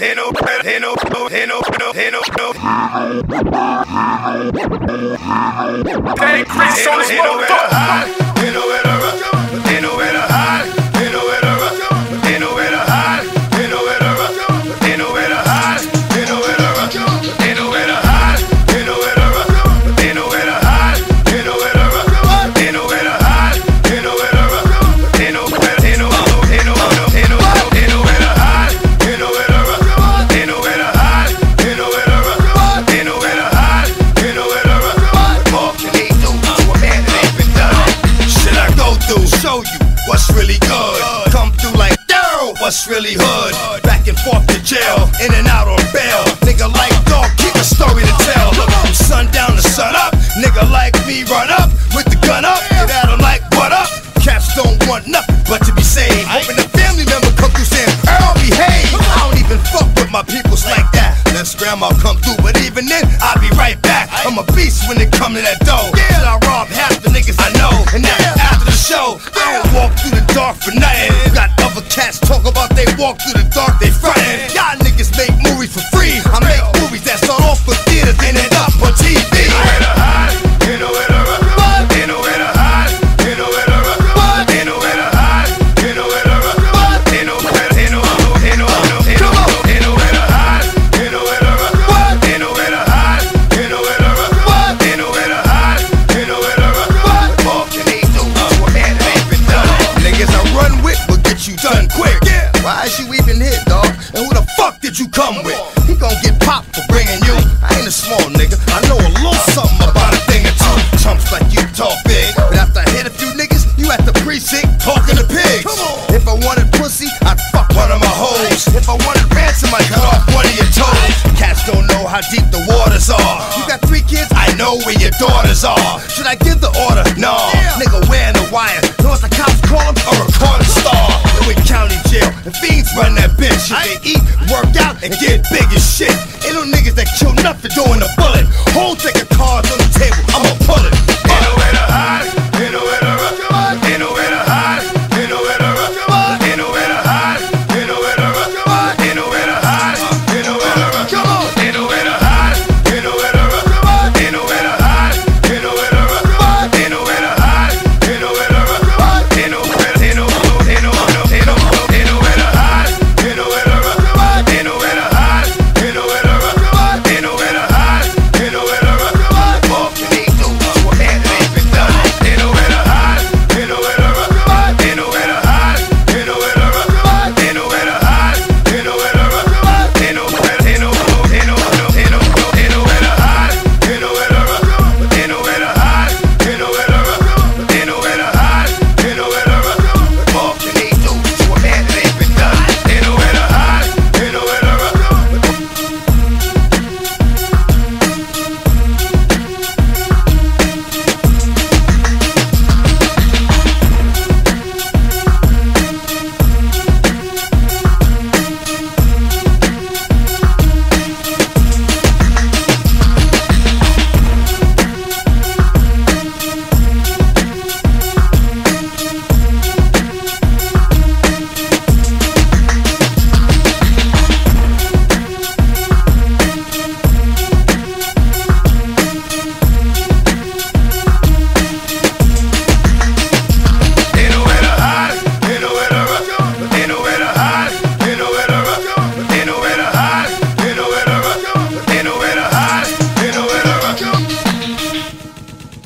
Ain't no, ain't no, no, ain't no, no, ain't Chris on Ain't motherfucker. Show you what's really good? Come through like, yo, what's really hood? Back and forth to jail, in and out on bail. Nigga like dog, keep a story to tell. Look, from sundown to sun up. Nigga like me run up with the gun up. Get at 'em like, what up? Caps don't want nothing but to be saved. Hoping the family member come through saying, Earl, behave. I don't even fuck with my peoples like that. Let's grandma come through, but even then, I'll be right back. I'm a beast when it come to that dough. Yeah, I rob half the niggas I know. And now after the show, I don't walk dark for nothing. Got other cats talk about they walk through the dark, they frontin'. Come with? He gon' get popped for bringing you. I ain't a small nigga. I know a little something about a thing or two. Chumps like you talk big, but after I hit a few niggas, you at the precinct talking to pigs. If I wanted pussy, I'd fuck one of my hoes. If I wanted ransom, I'd cut off one of your toes. Cats don't know how deep the waters are. You got three kids, I know where your daughters are. Should I give the order? No, nigga wearing the wire. Know what the cops call him? A recording star. In county jail, the fiends run that bitch. Shit they eat, and get big as shit. Ain't no niggas that kill nothing doing a bullet. Whole deck of cards